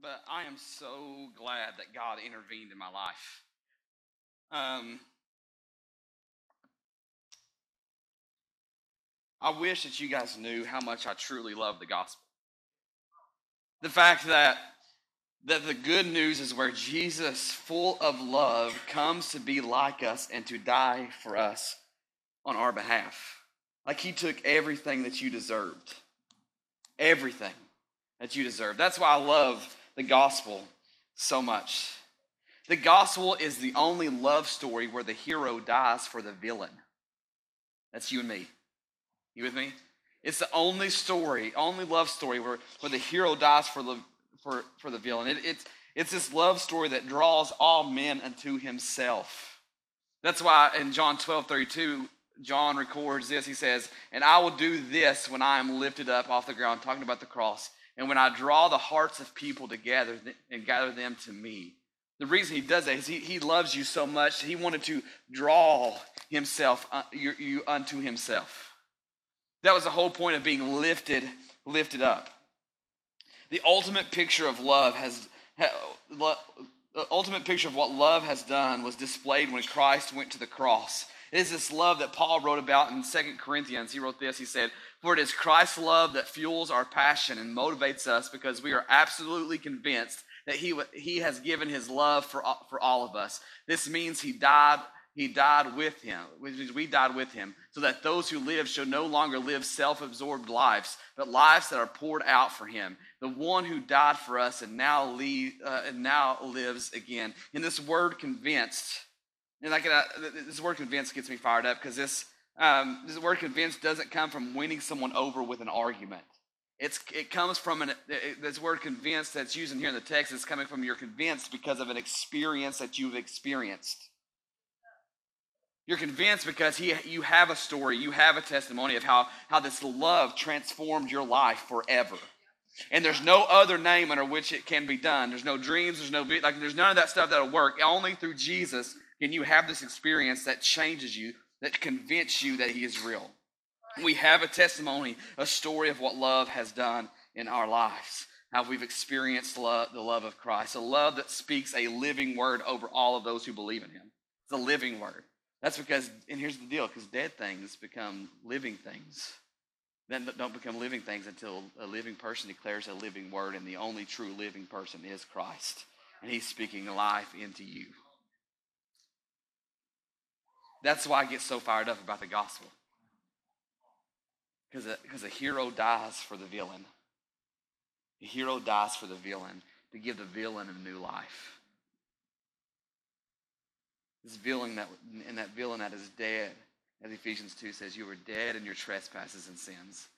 but I am so glad that God intervened in my life. Um, I wish that you guys knew how much I truly love the gospel. The fact that that the good news is where Jesus, full of love, comes to be like us and to die for us on our behalf. Like he took everything that you deserved. Everything that you deserve. That's why I love the gospel so much. The gospel is the only love story where the hero dies for the villain. That's you and me. You with me? It's the only story, only love story where, where the hero dies for the, for, for the villain. It, it's, it's this love story that draws all men unto himself. That's why in John 12 32, John records this. He says, And I will do this when I am lifted up off the ground, talking about the cross, and when I draw the hearts of people together and gather them to me. The reason he does that is he, he loves you so much, he wanted to draw himself, uh, you, you unto himself. That was the whole point of being lifted, lifted up. The ultimate picture of love has, the ultimate picture of what love has done was displayed when Christ went to the cross. It is this love that Paul wrote about in Second Corinthians. He wrote this. He said, For it is Christ's love that fuels our passion and motivates us because we are absolutely convinced that he, he has given his love for, for all of us. This means he died he died with him, which means we died with him, so that those who live shall no longer live self absorbed lives, but lives that are poured out for him. The one who died for us and now, leave, uh, and now lives again. In this word convinced, and like uh, this word convinced gets me fired up because this, um, this word convinced doesn't come from winning someone over with an argument. It's, it comes from an, it, this word convinced that's used in here in the text is coming from you're convinced because of an experience that you've experienced. You're convinced because he, you have a story, you have a testimony of how, how this love transformed your life forever. And there's no other name under which it can be done. There's no dreams, there's no like there's none of that stuff that'll work. Only through Jesus can you have this experience that changes you, that convinces you that he is real. We have a testimony, a story of what love has done in our lives. How we've experienced love, the love of Christ, a love that speaks a living word over all of those who believe in him. It's a living word. That's because, and here's the deal, because dead things become living things. Then don't become living things until a living person declares a living word, and the only true living person is Christ. And he's speaking life into you. That's why I get so fired up about the gospel. Because a, because a hero dies for the villain. The hero dies for the villain to give the villain a new life. This villain that, and that villain that is dead, as Ephesians 2 says, you were dead in your trespasses and sins,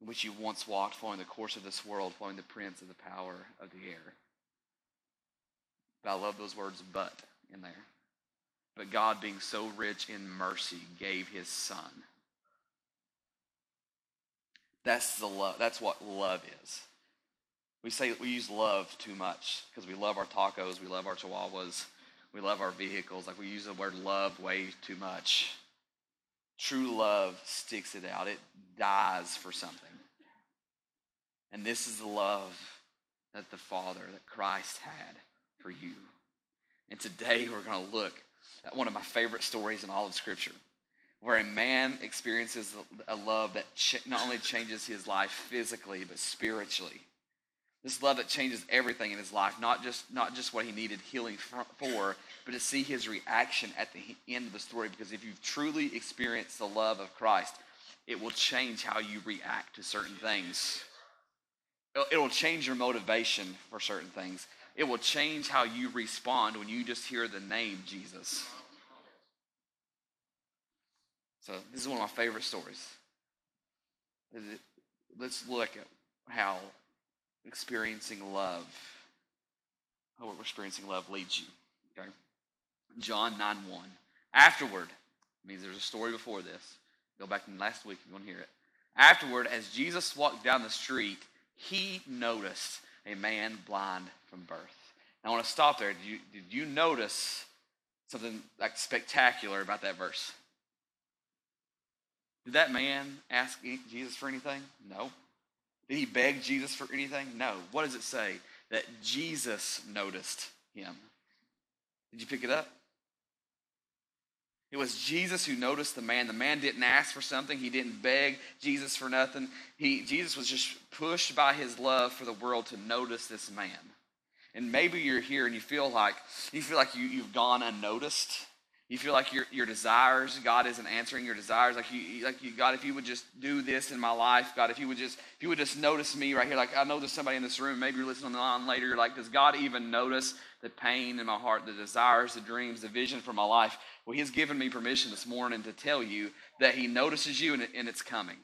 in which you once walked, following the course of this world, following the prince of the power of the air. But I love those words, but, in there. But God, being so rich in mercy, gave his son. That's the love. That's what love is. We say we use love too much because we love our tacos, we love our chihuahuas, we love our vehicles. Like we use the word love way too much. True love sticks it out, it dies for something. And this is the love that the Father, that Christ had for you. And today we're going to look one of my favorite stories in all of Scripture, where a man experiences a love that not only changes his life physically, but spiritually. This love that changes everything in his life, not just, not just what he needed healing for, but to see his reaction at the end of the story. Because if you've truly experienced the love of Christ, it will change how you react to certain things. It will change your motivation for certain things. It will change how you respond when you just hear the name Jesus. So, this is one of my favorite stories. Let's look at how experiencing love, how we're experiencing love leads you. Okay? John 9 1. Afterward, means there's a story before this. Go back to last week if you want to hear it. Afterward, as Jesus walked down the street, he noticed a man blind from birth. Now, I want to stop there. Did you, did you notice something like spectacular about that verse? Did that man ask Jesus for anything? No. Did he beg Jesus for anything? No. What does it say? that Jesus noticed him. Did you pick it up? It was Jesus who noticed the man. The man didn't ask for something. He didn't beg Jesus for nothing. He, Jesus was just pushed by his love for the world to notice this man. And maybe you're here and you feel like you feel like you, you've gone unnoticed. You feel like your, your desires, God isn't answering your desires. Like you, like you, God, if you would just do this in my life, God, if you would just, if you would just notice me right here. Like I know there's somebody in this room. Maybe you're listening on later. You're like, does God even notice the pain in my heart, the desires, the dreams, the vision for my life? Well, He's given me permission this morning to tell you that He notices you and, and it's coming.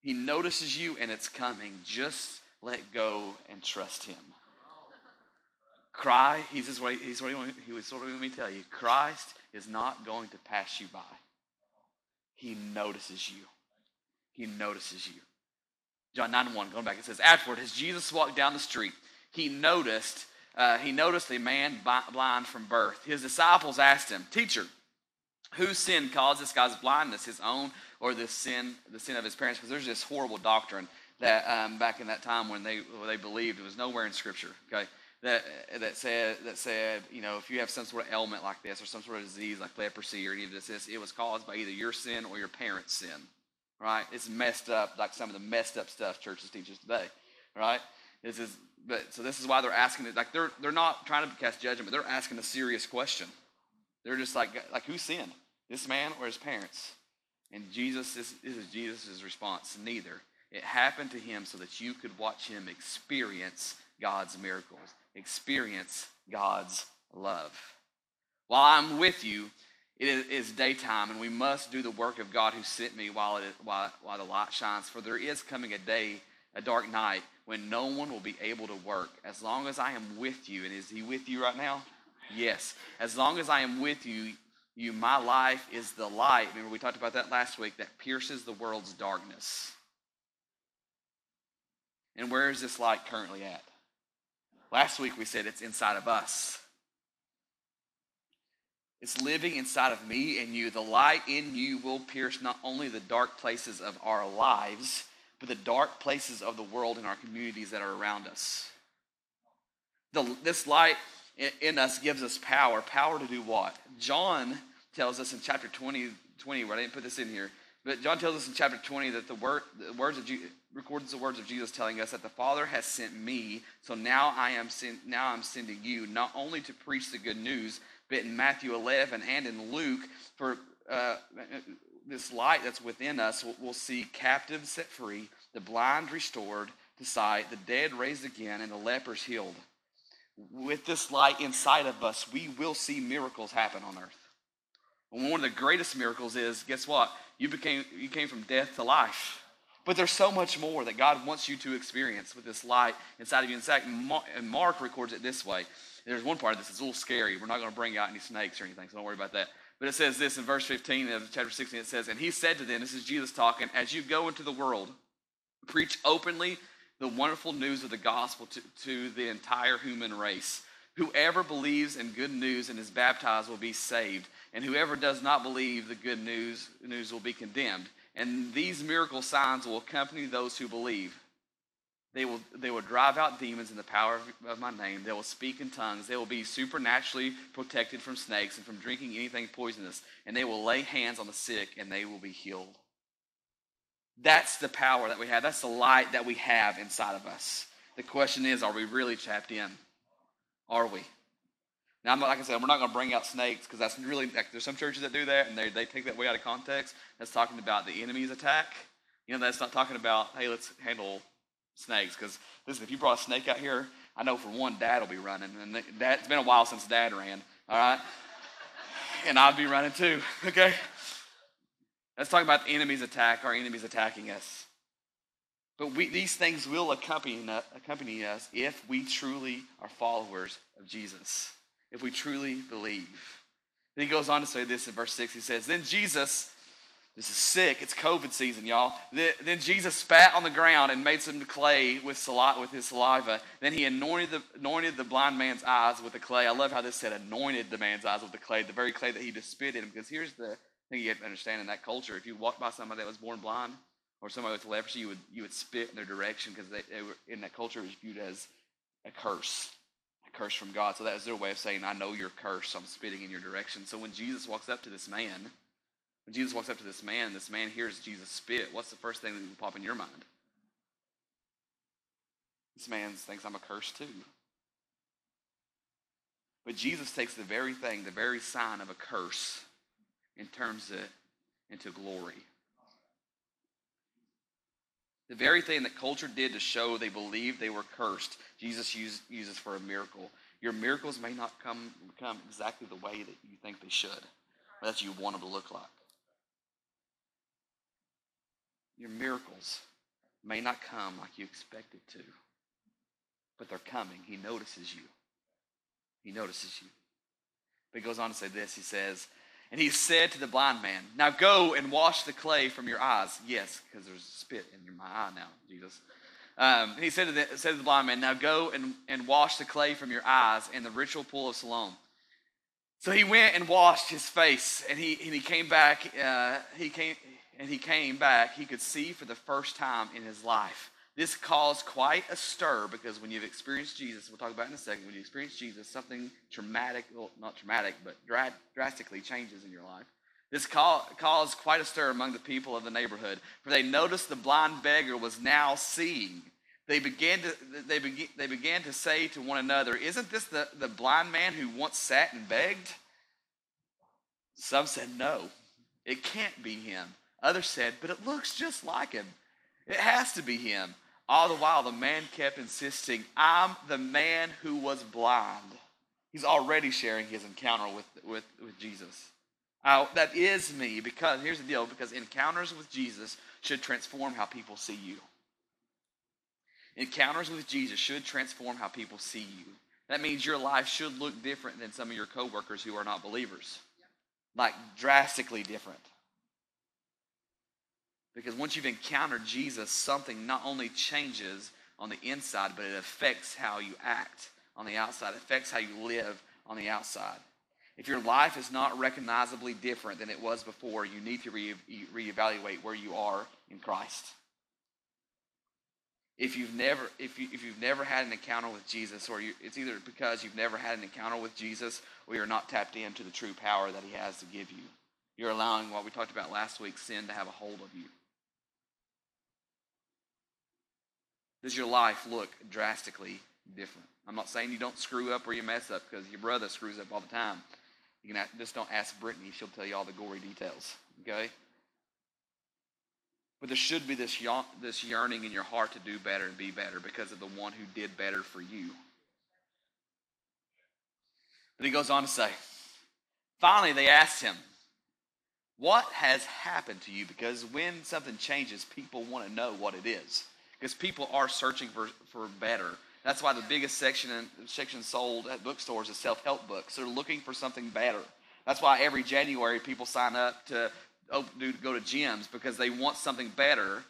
He notices you and it's coming. Just let go and trust Him. Cry, he's, just, he's what he, he was sort of let me tell you. Christ is not going to pass you by. He notices you. He notices you. John 9 1, going back, it says, Afterward, as Jesus walked down the street, he noticed, uh, he noticed a man blind from birth. His disciples asked him, Teacher, whose sin caused this guy's blindness, his own or the sin, the sin of his parents? Because there's this horrible doctrine that um, back in that time when they, when they believed, it was nowhere in Scripture, okay? That that said that said you know if you have some sort of ailment like this or some sort of disease like leprosy or any of this, this it was caused by either your sin or your parents' sin, right? It's messed up like some of the messed up stuff churches teach us today, right? This is but so this is why they're asking it like they're they're not trying to cast judgment, but they're asking a serious question. They're just like like who sinned, this man or his parents? And Jesus this, this is Jesus' response. Neither. It happened to him so that you could watch him experience God's miracles experience God's love. While I'm with you, it is daytime, and we must do the work of God who sent me while, it, while, while the light shines. For there is coming a day, a dark night, when no one will be able to work. As long as I am with you, and is He with you right now? Yes. As long as I am with you, you, my life is the light. Remember, we talked about that last week that pierces the world's darkness. And where is this light currently at? Last week we said it's inside of us. It's living inside of me and you. The light in you will pierce not only the dark places of our lives, but the dark places of the world and our communities that are around us. The, this light in us gives us power. Power to do what? John tells us in chapter 20, 20 where I didn't put this in here, but John tells us in chapter 20 that the, word, the words of records the words of Jesus telling us that the Father has sent me, so now I am send, now I'm sending you not only to preach the good news, but in Matthew 11 and in Luke for uh, this light that's within us, we'll, we'll see captives set free, the blind restored to sight, the dead raised again, and the lepers healed. With this light inside of us, we will see miracles happen on earth. And one of the greatest miracles is, guess what? You became you came from death to life. But there's so much more that God wants you to experience with this light inside of you. In fact, Mark records it this way. There's one part of this that's a little scary. We're not going to bring out any snakes or anything, so don't worry about that. But it says this in verse 15 of chapter 16. It says, And he said to them, This is Jesus talking, as you go into the world, preach openly the wonderful news of the gospel to, to the entire human race. Whoever believes in good news and is baptized will be saved and whoever does not believe the good news, news will be condemned. And these miracle signs will accompany those who believe. They will, they will drive out demons in the power of, of my name. They will speak in tongues. They will be supernaturally protected from snakes and from drinking anything poisonous. And they will lay hands on the sick and they will be healed. That's the power that we have. That's the light that we have inside of us. The question is are we really tapped in? Are we? Now, I'm, like I said, we're not going to bring out snakes because that's really, like, there's some churches that do that and they, they take that way out of context. That's talking about the enemy's attack. You know, that's not talking about, hey, let's handle snakes. Because, listen, if you brought a snake out here, I know for one, dad will be running. And dad, it's been a while since dad ran, all right? And I'd be running too, okay? Let's talk about the enemy's attack, our enemies attacking us. But we, these things will accompany, accompany us if we truly are followers of Jesus if we truly believe. Then he goes on to say this in verse 6. He says, Then Jesus, this is sick, it's COVID season, y'all. Then Jesus spat on the ground and made some clay with, with his saliva. Then he anointed the, anointed the blind man's eyes with the clay. I love how this said anointed the man's eyes with the clay, the very clay that he just spit in. Because here's the thing you have to understand in that culture. If you walked by somebody that was born blind, or somebody with leprosy, you would you would spit in their direction because they, they were in that culture it was viewed as a curse, curse from God. So that was their way of saying, "I know you're cursed, so I'm spitting in your direction." So when Jesus walks up to this man, when Jesus walks up to this man, this man hears Jesus spit. What's the first thing that would pop in your mind? This man thinks I'm a curse too. But Jesus takes the very thing, the very sign of a curse, and turns it into glory. The very thing that culture did to show they believed they were cursed, Jesus use, uses for a miracle. Your miracles may not come, come exactly the way that you think they should, or that you want them to look like. Your miracles may not come like you expected to, but they're coming. He notices you. He notices you. But he goes on to say this. He says, and he said to the blind man, Now go and wash the clay from your eyes. Yes, because there's spit in my eye now, Jesus. Um, and he said to, the, said to the blind man, Now go and, and wash the clay from your eyes in the ritual pool of Siloam. So he went and washed his face, and he, and he came back. Uh, he came, and he came back. He could see for the first time in his life. This caused quite a stir because when you've experienced Jesus, we'll talk about in a second, when you experience Jesus, something traumatic, well, not traumatic, but dra- drastically changes in your life. This caused quite a stir among the people of the neighborhood, for they noticed the blind beggar was now seeing. They began to, they began, they began to say to one another, Isn't this the, the blind man who once sat and begged? Some said, No, it can't be him. Others said, But it looks just like him. It has to be him. All the while, the man kept insisting, I'm the man who was blind. He's already sharing his encounter with, with, with Jesus. Uh, that is me, because here's the deal because encounters with Jesus should transform how people see you. Encounters with Jesus should transform how people see you. That means your life should look different than some of your coworkers who are not believers. Like drastically different. Because once you've encountered Jesus, something not only changes on the inside, but it affects how you act on the outside, it affects how you live on the outside. If your life is not recognizably different than it was before, you need to re- reevaluate where you are in Christ. If you've never, if, you, if you've never had an encounter with Jesus, or you, it's either because you've never had an encounter with Jesus, or you're not tapped into the true power that He has to give you. You're allowing what we talked about last week, sin, to have a hold of you. Does your life look drastically different? I'm not saying you don't screw up or you mess up because your brother screws up all the time. You can just don't ask Brittany; she'll tell you all the gory details. Okay. But there should be this this yearning in your heart to do better and be better because of the one who did better for you. But he goes on to say, finally they asked him, "What has happened to you?" Because when something changes, people want to know what it is because people are searching for, for better. That's why the biggest section in, section sold at bookstores is self help books. They're looking for something better. That's why every January people sign up to do, go to gyms because they want something better.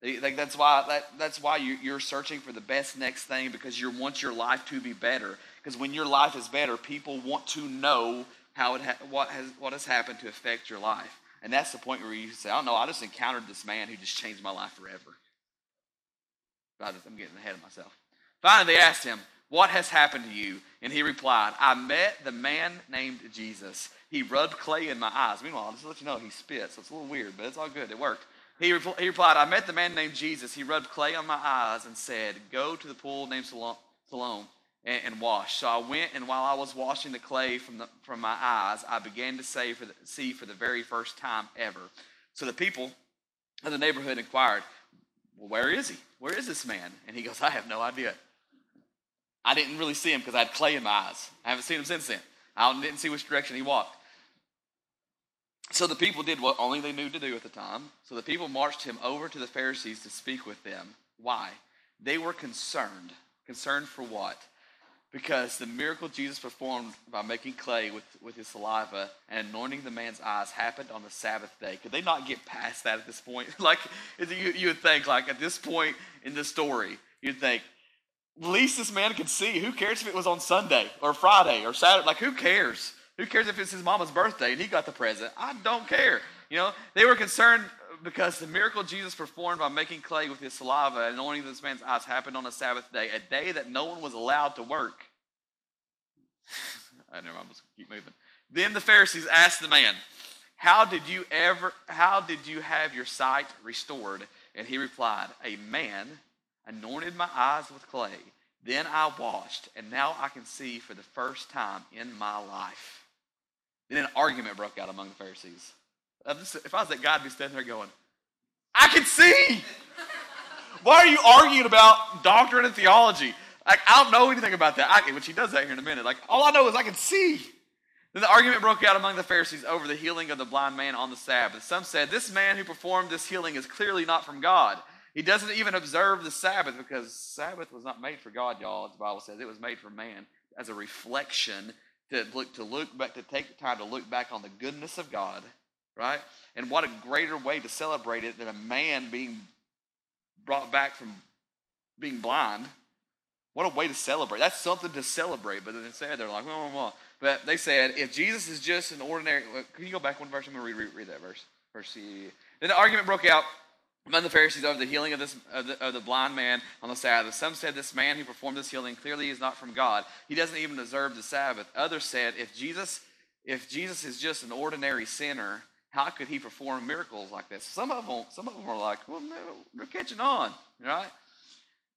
They, they, that's why that, that's why you, you're searching for the best next thing because you want your life to be better. Because when your life is better, people want to know how it ha- what has what has happened to affect your life. And that's the point where you say, "Oh no, I just encountered this man who just changed my life forever." I'm getting ahead of myself. Finally, they asked him, What has happened to you? And he replied, I met the man named Jesus. He rubbed clay in my eyes. Meanwhile, I'll just let you know, he spit, so it's a little weird, but it's all good. It worked. He, repl- he replied, I met the man named Jesus. He rubbed clay on my eyes and said, Go to the pool named Siloam and, and wash. So I went, and while I was washing the clay from, the, from my eyes, I began to say for the, see for the very first time ever. So the people of the neighborhood inquired, where is he? Where is this man? And he goes, I have no idea. I didn't really see him because I had clay in my eyes. I haven't seen him since then. I didn't see which direction he walked. So the people did what only they knew to do at the time. So the people marched him over to the Pharisees to speak with them. Why? They were concerned. Concerned for what? Because the miracle Jesus performed by making clay with, with his saliva and anointing the man's eyes happened on the Sabbath day. Could they not get past that at this point? like, you, you would think, like, at this point in the story, you'd think, at least this man could see. Who cares if it was on Sunday or Friday or Saturday? Like, who cares? Who cares if it's his mama's birthday and he got the present? I don't care. You know, they were concerned because the miracle Jesus performed by making clay with his saliva and anointing this man's eyes happened on a Sabbath day, a day that no one was allowed to work. I never mind, let's keep moving. Then the Pharisees asked the man, How did you ever how did you have your sight restored? And he replied, A man anointed my eyes with clay. Then I washed, and now I can see for the first time in my life. Then an argument broke out among the Pharisees. Uh, if I was that guy, I'd be standing there going, I can see. Why are you arguing about doctrine and theology? Like, I don't know anything about that. I, which he does that here in a minute. Like, all I know is I can see. Then the argument broke out among the Pharisees over the healing of the blind man on the Sabbath. Some said, This man who performed this healing is clearly not from God. He doesn't even observe the Sabbath because Sabbath was not made for God, y'all. As the Bible says, it was made for man as a reflection to look to look back to take the time to look back on the goodness of God, right? And what a greater way to celebrate it than a man being brought back from being blind. What a way to celebrate. That's something to celebrate. But then instead, they're like, well, well, well. But they said, if Jesus is just an ordinary, can you go back one verse? I'm going to read, read, read that verse. Verse. Then the argument broke out among the Pharisees over the healing of, this, of the, of, the, blind man on the Sabbath. Some said this man who performed this healing clearly is not from God. He doesn't even deserve the Sabbath. Others said, if Jesus, if Jesus is just an ordinary sinner, how could he perform miracles like this? Some of them, some of them are like, well, no, we're catching on, right?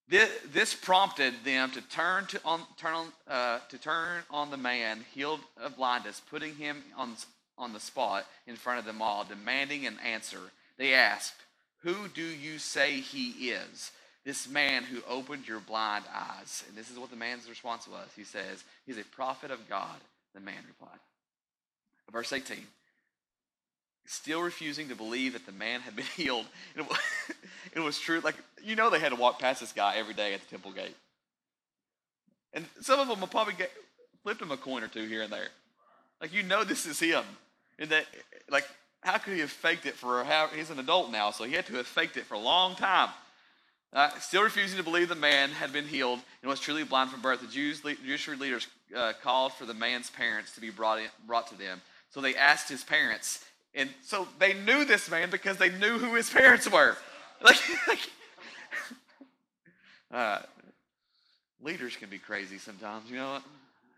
This, this prompted them to turn to on, turn on, uh, to turn on the man healed of blindness, putting him on, on the spot in front of them all, demanding an answer. They asked, who do you say he is? This man who opened your blind eyes. And this is what the man's response was. He says, He's a prophet of God. The man replied. Verse 18. Still refusing to believe that the man had been healed. It was, it was true. Like, you know, they had to walk past this guy every day at the temple gate. And some of them will probably get, flipped him a coin or two here and there. Like, you know, this is him. And that, like, how could he have faked it for how he's an adult now, so he had to have faked it for a long time. Uh, still refusing to believe the man had been healed and was truly blind from birth, the Jews, Jewish leaders uh, called for the man's parents to be brought, in, brought to them. So they asked his parents, and so they knew this man because they knew who his parents were. Like, like uh, leaders can be crazy sometimes, you know what?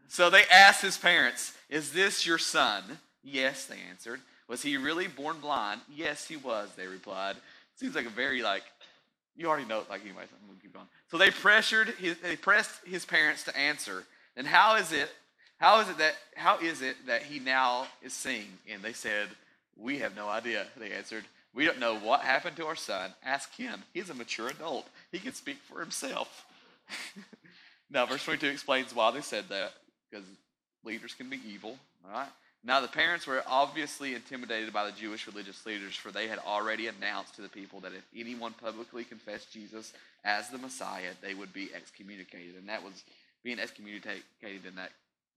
So they asked his parents, Is this your son? Yes, they answered. Was he really born blind? Yes, he was, they replied. Seems like a very like you already know like anyway, I'm gonna keep going. So they pressured his they pressed his parents to answer. And how is it how is it that how is it that he now is seeing? And they said, We have no idea, they answered. We don't know what happened to our son. Ask him. He's a mature adult. He can speak for himself. now, verse 22 explains why they said that, because leaders can be evil, all right? Now, the parents were obviously intimidated by the Jewish religious leaders, for they had already announced to the people that if anyone publicly confessed Jesus as the Messiah, they would be excommunicated. And that was being excommunicated in that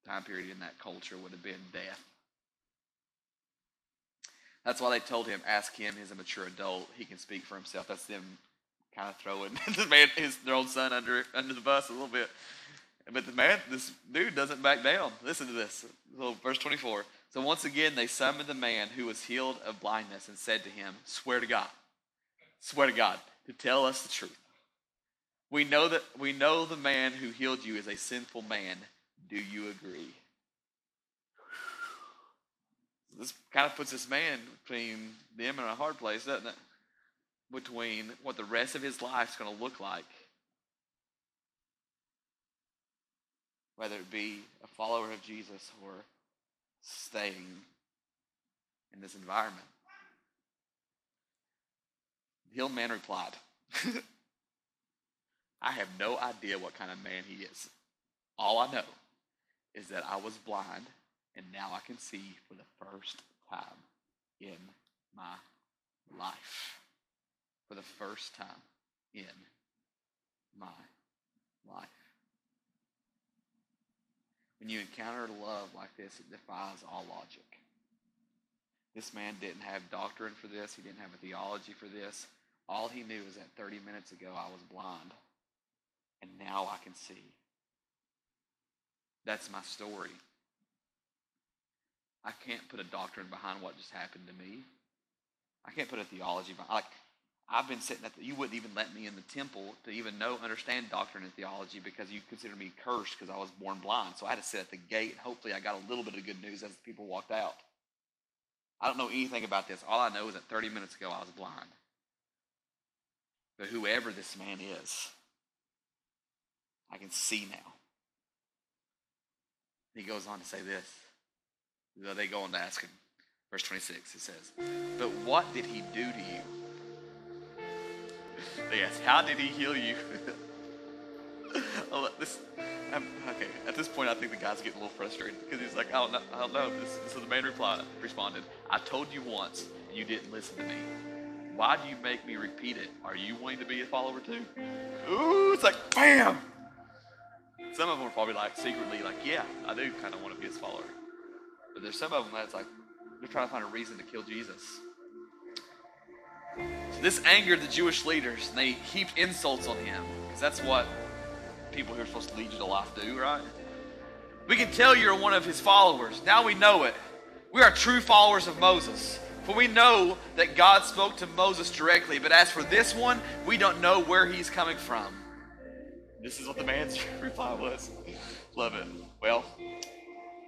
time period, in that culture, would have been death. That's why they told him, ask him, he's a mature adult, he can speak for himself. That's them kind of throwing the man, his, their own son under, under the bus a little bit. But the man, this dude doesn't back down. Listen to this. So, verse 24. So once again, they summoned the man who was healed of blindness and said to him, Swear to God, swear to God, to tell us the truth. We know that we know the man who healed you is a sinful man. Do you agree? This kind of puts this man between them and a hard place, doesn't it? Between what the rest of his life is going to look like whether it be a follower of Jesus or staying in this environment. The healed man replied, I have no idea what kind of man he is. All I know is that I was blind and now I can see for the first time in my life. For the first time in my life. When you encounter love like this, it defies all logic. This man didn't have doctrine for this. He didn't have a theology for this. All he knew is that 30 minutes ago I was blind, and now I can see. That's my story. I can't put a doctrine behind what just happened to me. I can't put a theology behind. Like I've been sitting at the, you wouldn't even let me in the temple to even know understand doctrine and theology because you considered me cursed because I was born blind. So I had to sit at the gate. and Hopefully, I got a little bit of good news as the people walked out. I don't know anything about this. All I know is that 30 minutes ago I was blind. But whoever this man is, I can see now. He goes on to say this. They go on to ask him. Verse 26, it says, But what did he do to you? They ask, How did he heal you? oh, this, I'm, okay, at this point, I think the guy's getting a little frustrated because he's like, I don't know. I don't know. This, so the man reply, responded, I told you once, and you didn't listen to me. Why do you make me repeat it? Are you wanting to be a follower too? Ooh, it's like, bam! Some of them are probably like secretly like, yeah, I do kind of want to be his follower. But there's some of them that's like, they're trying to find a reason to kill Jesus. So this angered the Jewish leaders, and they heaped insults on him. Because that's what people who are supposed to lead you to life do, right? We can tell you're one of his followers. Now we know it. We are true followers of Moses. For we know that God spoke to Moses directly, but as for this one, we don't know where he's coming from. This is what the man's reply was. Love it. Well,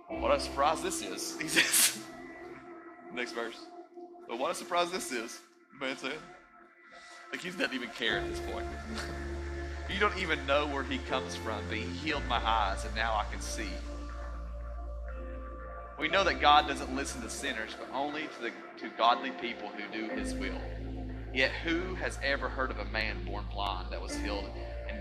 what a surprise this is. He says, next verse. But what a surprise this is, man said. Like he doesn't even care at this point. you don't even know where he comes from, but he healed my eyes, and now I can see. We know that God doesn't listen to sinners, but only to, the, to godly people who do his will. Yet who has ever heard of a man born blind that was healed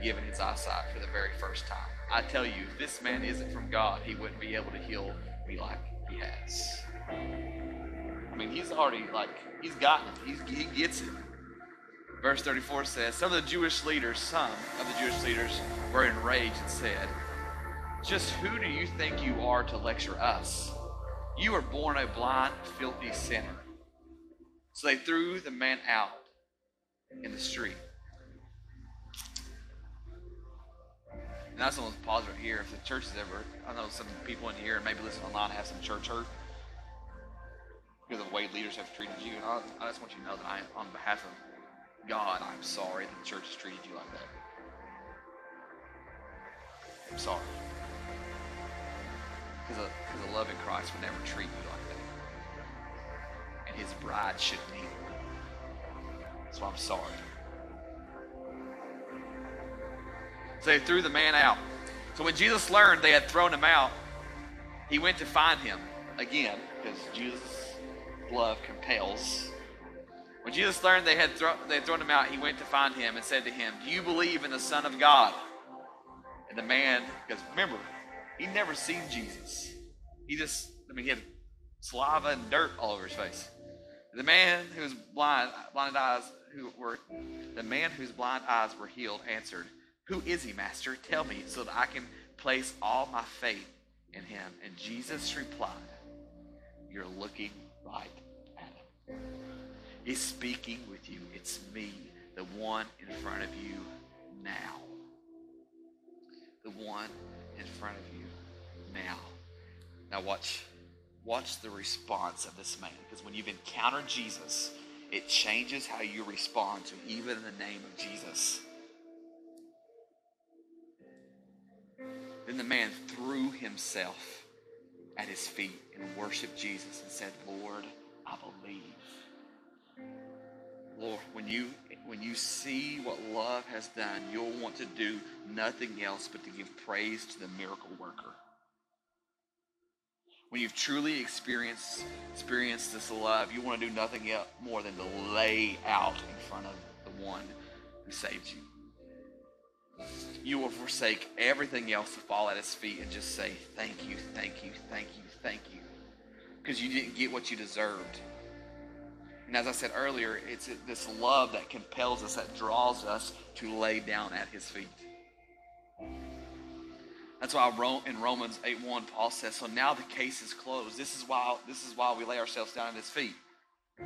given his eyesight for the very first time? I tell you, if this man isn't from God, he wouldn't be able to heal me like he has. I mean, he's already, like, he's gotten it. He's, he gets it. Verse 34 says, Some of the Jewish leaders, some of the Jewish leaders were enraged and said, Just who do you think you are to lecture us? You were born a blind, filthy sinner. So they threw the man out in the street. And want to pause right here. If the church is ever, I know some people in here and maybe listen online have some church hurt because of the way leaders have treated you. And I, I just want you to know that I, on behalf of God, I'm sorry that the church has treated you like that. I'm sorry. Because a, a loving Christ would never treat you like that. And his bride shouldn't either. So I'm sorry. So they threw the man out. So when Jesus learned they had thrown him out, he went to find him again, because Jesus' love compels. When Jesus learned they had, thro- they had thrown him out, he went to find him and said to him, Do you believe in the Son of God? And the man, because remember, he'd never seen Jesus. He just, I mean, he had saliva and dirt all over his face. The man whose blind, blind eyes, who were, the man whose blind eyes were healed, answered, Who is he, Master? Tell me, so that I can place all my faith in him. And Jesus replied, You're looking right at him. He's speaking with you. It's me, the one in front of you now. The one in front of you now. Now watch watch the response of this man because when you've encountered Jesus, it changes how you respond to even the name of Jesus. Then the man threw himself at his feet and worshiped Jesus and said, Lord, I believe. Lord, when you when you see what love has done, you'll want to do nothing else but to give praise to the miracle worker. When you've truly experienced experienced this love, you want to do nothing else more than to lay out in front of the one who saved you. You will forsake everything else to fall at his feet and just say, Thank you, thank you, thank you, thank you. Because you didn't get what you deserved. And as I said earlier, it's this love that compels us, that draws us to lay down at his feet. That's why in Romans 8:1 Paul says, "So now the case is closed. This is why this is why we lay ourselves down at his feet.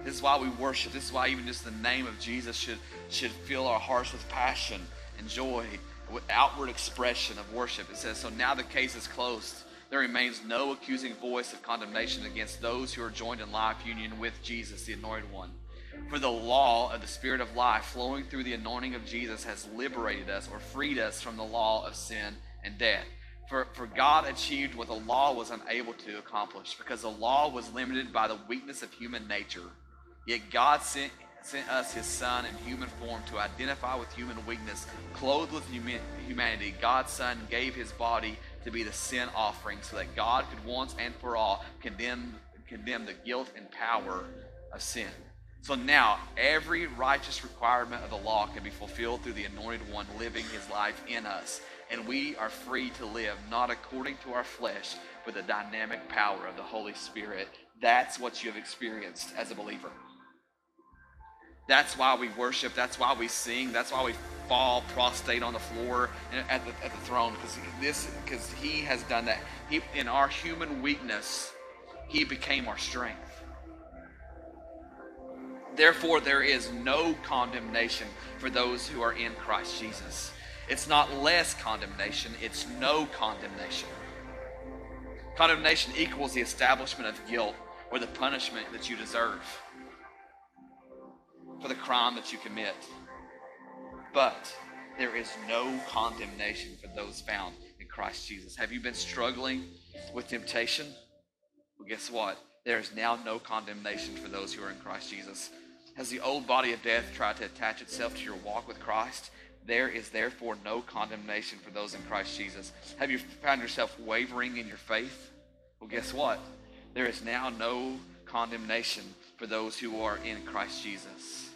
This is why we worship. This is why even just the name of Jesus should should fill our hearts with passion and joy, with outward expression of worship. It says, "So now the case is closed." there remains no accusing voice of condemnation against those who are joined in life union with Jesus, the Anointed One. For the law of the Spirit of life flowing through the anointing of Jesus has liberated us or freed us from the law of sin and death. For, for God achieved what the law was unable to accomplish because the law was limited by the weakness of human nature. Yet God sent, sent us his Son in human form to identify with human weakness. Clothed with humanity, God's Son gave his body to be the sin offering so that God could once and for all condemn, condemn the guilt and power of sin. So now, every righteous requirement of the law can be fulfilled through the anointed one living his life in us. And we are free to live not according to our flesh, but the dynamic power of the Holy Spirit. That's what you have experienced as a believer. That's why we worship. That's why we sing. That's why we fall prostrate on the floor at the, at the throne because this because he has done that. He, in our human weakness, he became our strength. Therefore, there is no condemnation for those who are in Christ Jesus. It's not less condemnation, it's no condemnation. Condemnation equals the establishment of guilt or the punishment that you deserve for the crime that you commit. But there is no condemnation for those found in Christ Jesus. Have you been struggling with temptation? Well, guess what? There is now no condemnation for those who are in Christ Jesus. Has the old body of death tried to attach itself to your walk with Christ? There is therefore no condemnation for those in Christ Jesus. Have you found yourself wavering in your faith? Well, guess what? There is now no condemnation for those who are in Christ Jesus.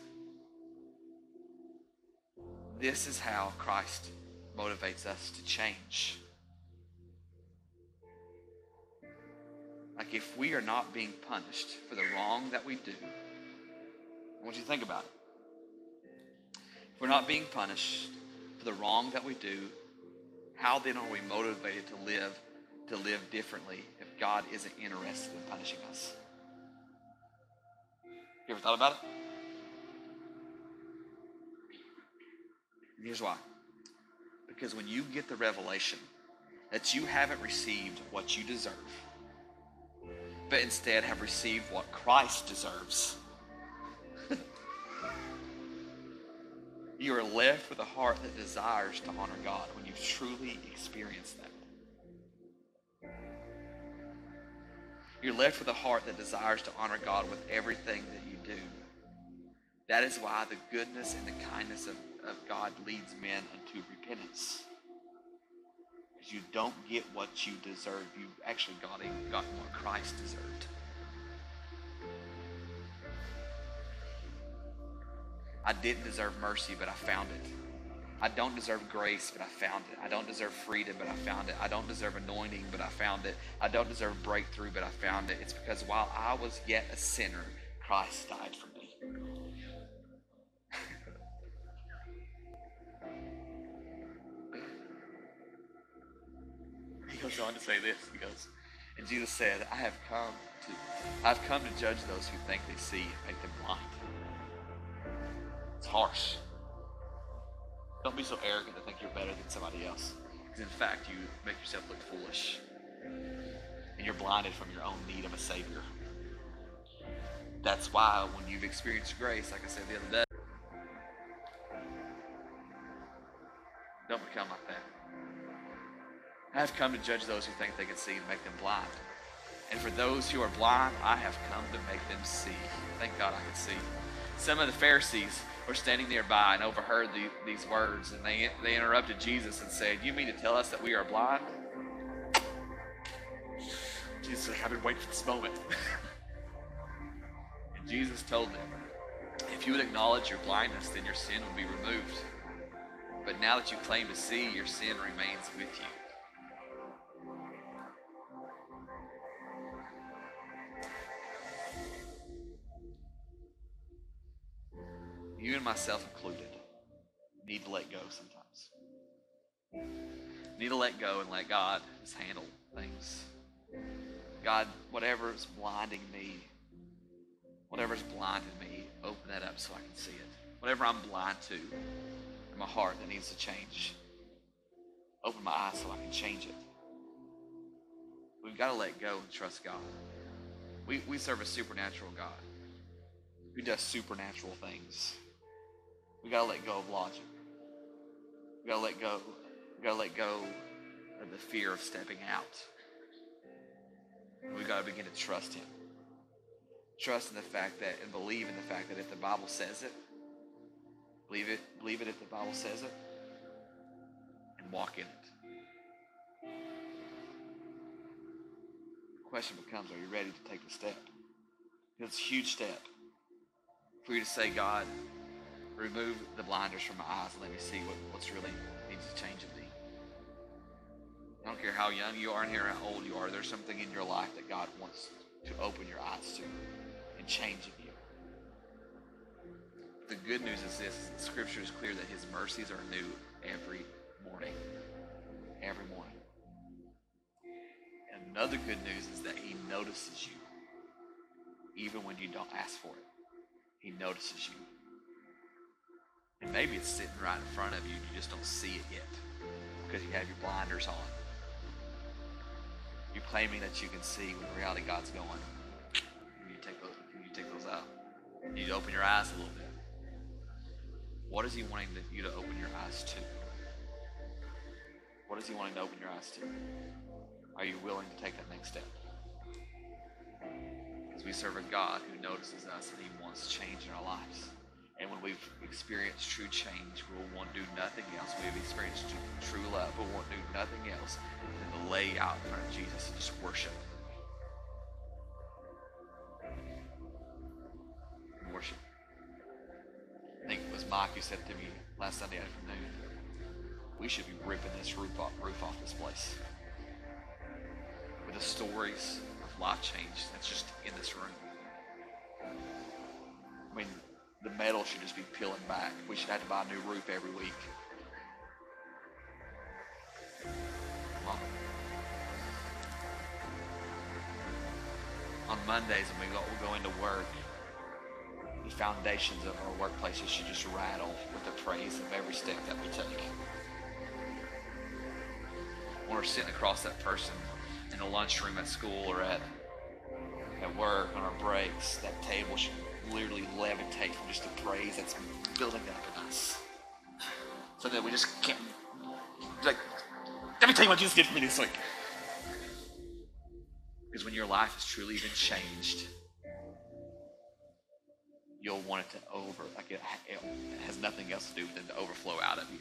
This is how Christ motivates us to change. Like if we are not being punished for the wrong that we do, I want you to think about it. If we're not being punished for the wrong that we do, how then are we motivated to live to live differently if God isn't interested in punishing us? You ever thought about it? And here's why. Because when you get the revelation that you haven't received what you deserve, but instead have received what Christ deserves, you are left with a heart that desires to honor God when you truly experience that. You're left with a heart that desires to honor God with everything that you do. That is why the goodness and the kindness of, of God leads men unto repentance. Because you don't get what you deserve. You actually got, got what Christ deserved. I didn't deserve mercy, but I found it. I don't deserve grace, but I found it. I don't deserve freedom, but I found it. I don't deserve anointing, but I found it. I don't deserve breakthrough, but I found it. It's because while I was yet a sinner, Christ died for me. Goes on to say this. He goes, and Jesus said, I have come to I've come to judge those who think they see and make them blind. It's harsh. Don't be so arrogant to think you're better than somebody else. Because in fact, you make yourself look foolish. And you're blinded from your own need of a Savior. That's why when you've experienced grace, like I said the other day, I have come to judge those who think they can see and make them blind. And for those who are blind, I have come to make them see. Thank God I can see. Some of the Pharisees were standing nearby and overheard the, these words, and they, they interrupted Jesus and said, You mean to tell us that we are blind? Jesus said, I've been waiting for this moment. and Jesus told them, If you would acknowledge your blindness, then your sin would be removed. But now that you claim to see, your sin remains with you. You and myself included, need to let go sometimes. Need to let go and let God just handle things. God, whatever is blinding me, whatever's blinding me, open that up so I can see it. Whatever I'm blind to in my heart that needs to change, open my eyes so I can change it. We've got to let go and trust God. We, we serve a supernatural God. who does supernatural things. We gotta let go of logic. We gotta let go. We gotta let go of the fear of stepping out. We gotta begin to trust Him. Trust in the fact that, and believe in the fact that if the Bible says it, believe it, believe it if the Bible says it, and walk in it. The question becomes, are you ready to take the step? It's a huge step for you to say, God, remove the blinders from my eyes and let me see what, what's really needs to change in me. I don't care how young you are and here how old you are, there's something in your life that God wants to open your eyes to and change in you. The good news is this, scripture is clear that his mercies are new every morning. Every morning. And another good news is that he notices you even when you don't ask for it. He notices you. And maybe it's sitting right in front of you and you just don't see it yet because you have your blinders on. You're claiming that you can see when reality God's going. You take those, you take those out? You need to open your eyes a little bit. What is he wanting you to open your eyes to? What is he wanting to open your eyes to? Are you willing to take that next step? Because we serve a God who notices us and He wants change in our lives. And when we've experienced true change, we'll want to do nothing else. We've experienced true love. We'll want to do nothing else than to lay out in front of Jesus and just worship. Worship. I think it was Mike who said to me last Sunday afternoon, we should be ripping this roof off, roof off this place with the stories of life change that's just in this room. I mean, the metal should just be peeling back. We should have to buy a new roof every week. On, on Mondays when we go, we go into work, the foundations of our workplaces should just rattle with the praise of every step that we take. When we're sitting across that person in the lunchroom at school or at at work on our breaks, that table should literally levitate from just the praise that's building up in us. So that we just can't like let me tell you what Jesus did for me this week. Because when your life has truly been changed, you'll want it to over like it, it has nothing else to do than to overflow out of you.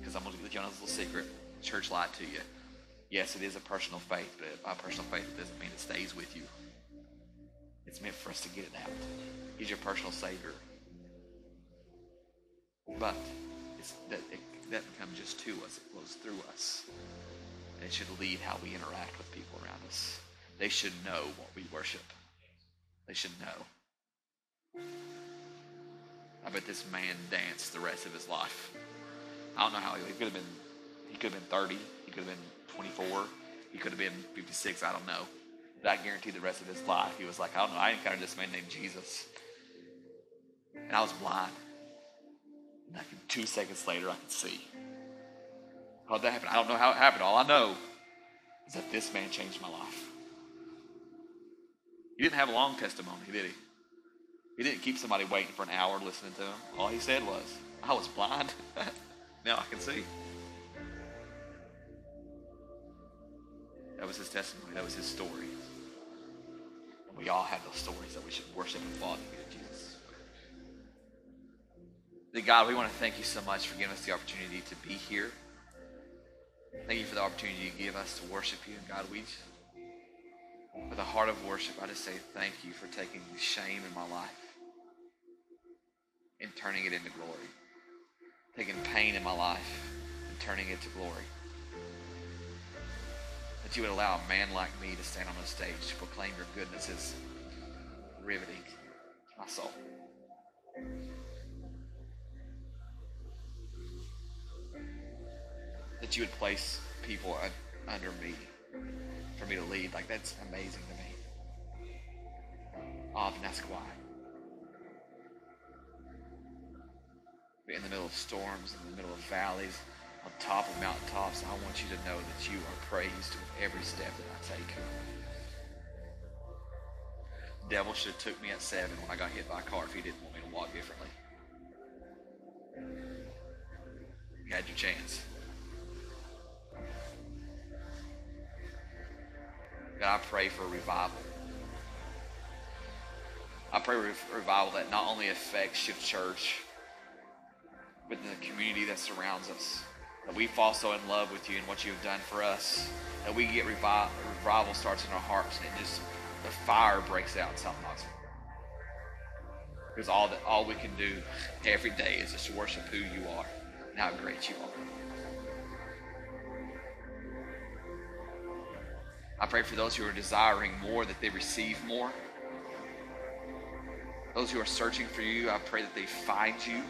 Because I'm gonna give you a little secret. Church lied to you. Yes, it is a personal faith, but by personal faith, it doesn't mean it stays with you. It's meant for us to get it out. He's your personal Savior. But that, it come just to us, it flows through us. And it should lead how we interact with people around us. They should know what we worship. They should know. I bet this man danced the rest of his life. I don't know how he, he could have been. He could have been 30. He could have been 24. He could have been 56. I don't know. I guarantee the rest of his life, he was like, I don't know, I encountered this man named Jesus. And I was blind. And like two seconds later, I could see. How that happened? I don't know how it happened. All I know is that this man changed my life. He didn't have a long testimony, did he? He didn't keep somebody waiting for an hour listening to him. All he said was, I was blind. now I can see. That was his testimony. That was his story. We all have those stories that we should worship and follow to Jesus. The God, we want to thank you so much for giving us the opportunity to be here. Thank you for the opportunity you give us to worship you. And God, we, with a heart of worship, I just say thank you for taking the shame in my life and turning it into glory. Taking pain in my life and turning it to glory that you would allow a man like me to stand on a stage to proclaim your goodness is riveting to my soul. That you would place people under me for me to lead, like that's amazing to me. I often ask why. In the middle of storms, in the middle of valleys, on top of mountaintops. I want you to know that you are praised with every step that I take. Devil should have took me at seven when I got hit by a car if he didn't want me to walk differently. You had your chance. God, I pray for revival. I pray for revival that not only affects Shift Church, but the community that surrounds us. That we fall so in love with you and what you have done for us. That we get revival, revival starts in our hearts and it just the fire breaks out in South Knoxville. Because all that all we can do every day is just worship who you are and how great you are. I pray for those who are desiring more that they receive more. Those who are searching for you, I pray that they find you.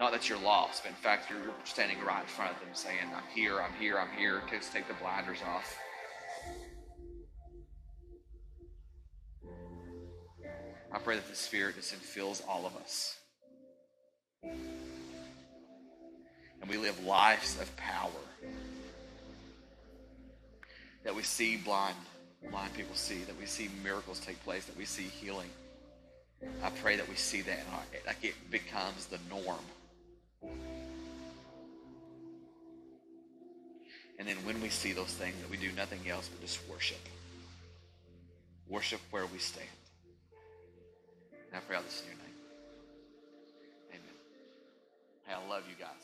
Not that you're lost, but in fact, you're standing right in front of them saying, I'm here, I'm here, I'm here. Just take the blinders off. I pray that the Spirit just infills all of us. And we live lives of power. That we see blind, blind people see, that we see miracles take place, that we see healing. I pray that we see that like it becomes the norm. And then when we see those things, that we do nothing else but just worship. Worship where we stand. And I pray all this in your name. Amen. Hey, I love you guys.